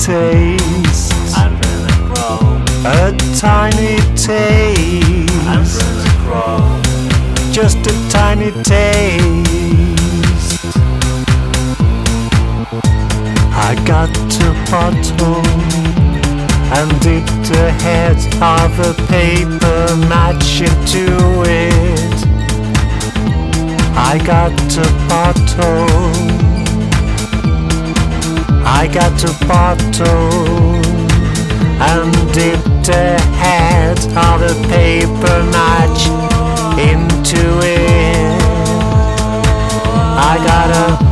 taste. A tiny taste. Just a tiny taste. I got a bottle and dipped a head of a paper match into it. I got a bottle. I got a bottle and dipped a head of a paper match into it. I got a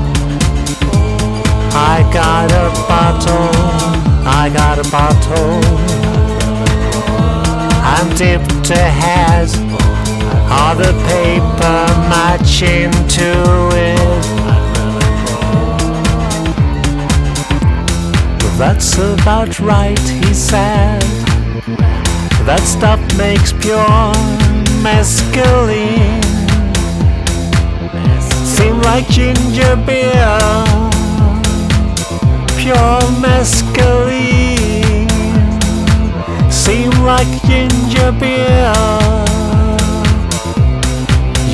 I got a bottle, I got a bottle, and dipped a head of the paper match into it. That's about right, he said. That stuff makes pure mescaline. Seem like ginger beer pure mescaline seem like ginger beer,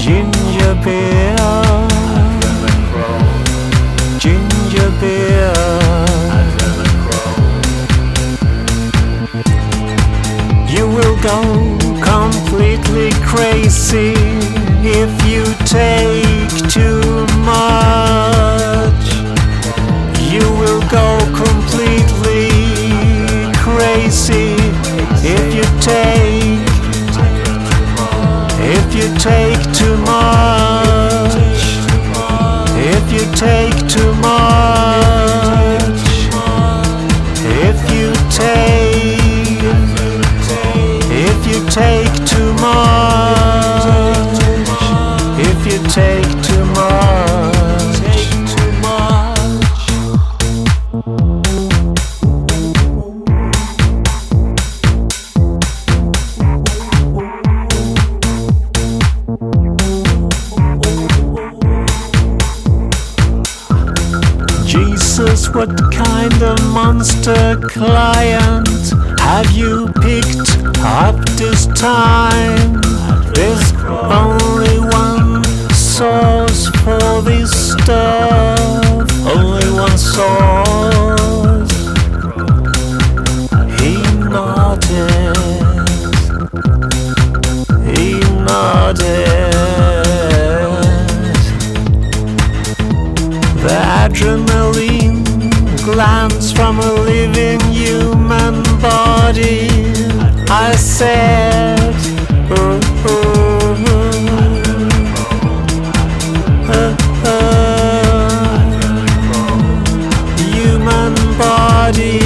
ginger beer, ginger beer. Go completely crazy what kind of monster client have you picked up this time? There's only one source for this stuff, only one source. He nodded, he nodded. The adrenaline glands from a living human body. I said, "Ooh, ooh, uh, uh, human body.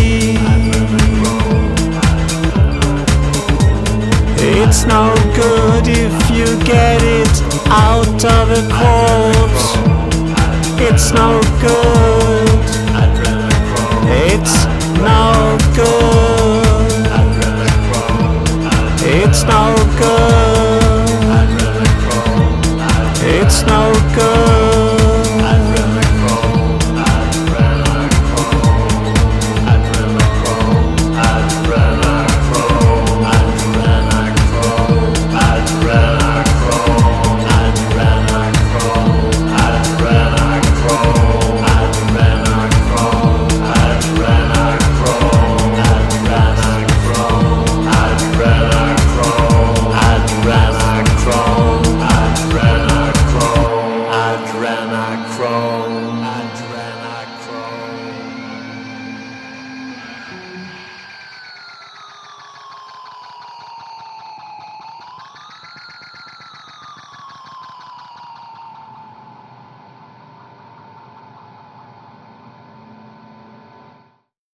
It's no good if you get it out of a corpse. It's no good. no good. It's no good.